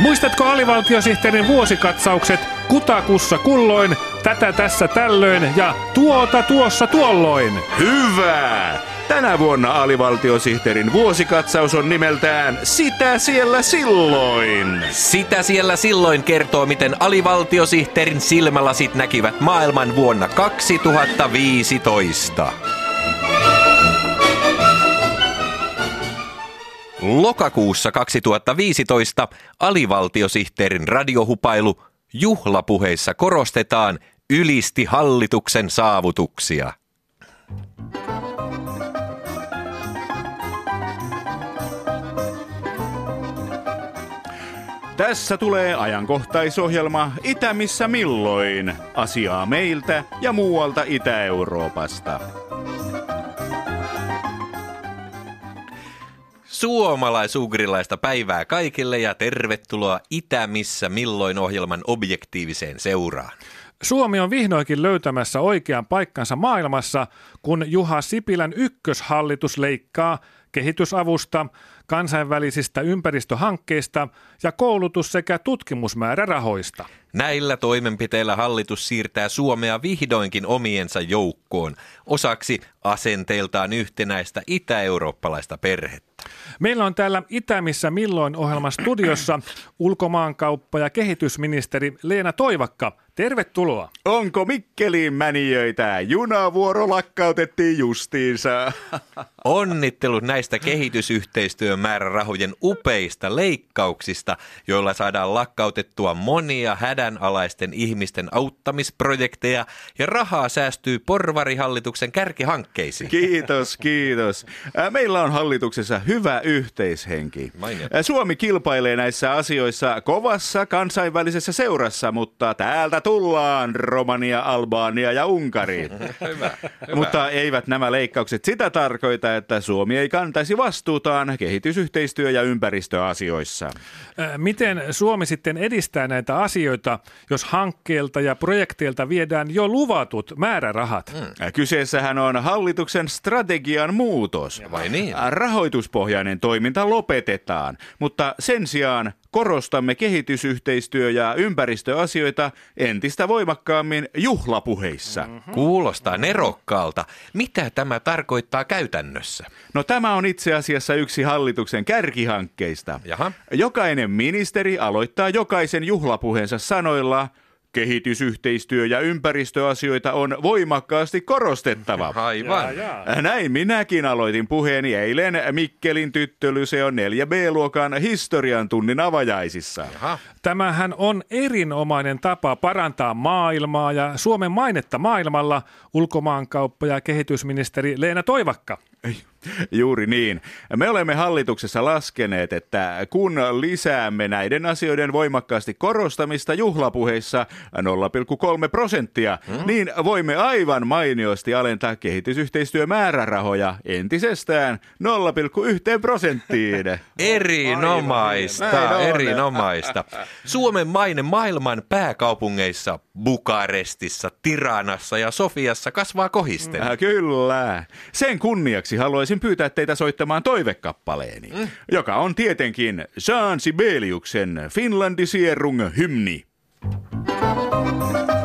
Muistatko alivaltiosihteerin vuosikatsaukset kutakussa kulloin, tätä tässä tällöin ja tuota tuossa tuolloin? Hyvä! Tänä vuonna alivaltiosihteerin vuosikatsaus on nimeltään Sitä siellä silloin. Sitä siellä silloin kertoo, miten alivaltiosihteerin silmälasit näkivät maailman vuonna 2015. Lokakuussa 2015 alivaltiosihteerin radiohupailu juhlapuheissa korostetaan ylisti hallituksen saavutuksia. Tässä tulee ajankohtaisohjelma Itä missä milloin. Asiaa meiltä ja muualta Itä-Euroopasta. Suomalaisugrilaista päivää kaikille ja tervetuloa Itä missä milloin ohjelman objektiiviseen seuraan. Suomi on vihdoinkin löytämässä oikean paikkansa maailmassa, kun Juha Sipilän ykköshallitus leikkaa kehitysavusta, kansainvälisistä ympäristöhankkeista ja koulutus- sekä tutkimusmäärärahoista. Näillä toimenpiteillä hallitus siirtää Suomea vihdoinkin omiensa joukkoon, osaksi asenteiltaan yhtenäistä itä-eurooppalaista perhettä. Meillä on täällä Itämissä milloin ohjelman studiossa ulkomaankauppa- ja kehitysministeri Leena Toivakka. Tervetuloa. Onko Mikkeliin mänijöitä? Junavuoro lakkautettiin justiinsa. Onnittelut näistä kehitysyhteistyön määrärahojen upeista leikkauksista, joilla saadaan lakkautettua monia hädänalaisten ihmisten auttamisprojekteja ja rahaa säästyy porvarihallituksen kärkihankkeisiin. Kiitos, kiitos. Meillä on hallituksessa hyvä yhteishenki. Suomi kilpailee näissä asioissa kovassa kansainvälisessä seurassa, mutta täältä tullaan Romania, Albania ja Unkari. Hyvä. Mutta eivät nämä leikkaukset sitä tarkoita, että Suomi ei kantaisi vastuutaan kehitysyhteistyö- ja ympäristöasioissa. Miten Suomi sitten edistää näitä asioita, jos hankkeilta ja projekteilta viedään jo luvatut määrärahat? Mm. Kyseessähän on hallituksen strategian muutos. Vai niin? Rahoituspohjainen toiminta lopetetaan, mutta sen sijaan korostamme kehitysyhteistyö- ja ympäristöasioita entistä voimakkaammin juhlapuheissa. Mm-hmm. Kuulostaa nerokkaalta. Mitä tämä tarkoittaa käytännössä? No tämä on itse asiassa yksi hallituksen kärkihankkeista. Jaha. Jokainen ministeri aloittaa jokaisen juhlapuheensa sanoilla kehitysyhteistyö- ja ympäristöasioita on voimakkaasti korostettava. Aivan. Näin minäkin aloitin puheeni eilen Mikkelin tyttölyseon 4B-luokan historian tunnin avajaisissa. Jaha. Tämähän on erinomainen tapa parantaa maailmaa ja Suomen mainetta maailmalla, ulkomaankauppa- ja kehitysministeri Leena Toivakka. Ei, Juuri niin. Me olemme hallituksessa laskeneet, että kun lisäämme näiden asioiden voimakkaasti korostamista juhlapuheissa 0,3 prosenttia, hmm? niin voimme aivan mainiosti alentaa kehitysyhteistyömäärärahoja entisestään 0,1 prosenttiin. Erinomaista, on. erinomaista. Suomen maine maailman pääkaupungeissa Bukarestissa, Tiranassa ja Sofiassa kasvaa kohisten. Äh, kyllä. Sen kunniaksi haluaisin haluaisin pyytää teitä soittamaan toivekappaleeni, mm. joka on tietenkin Jean Sibeliuksen Finlandisierung hymni. Mm.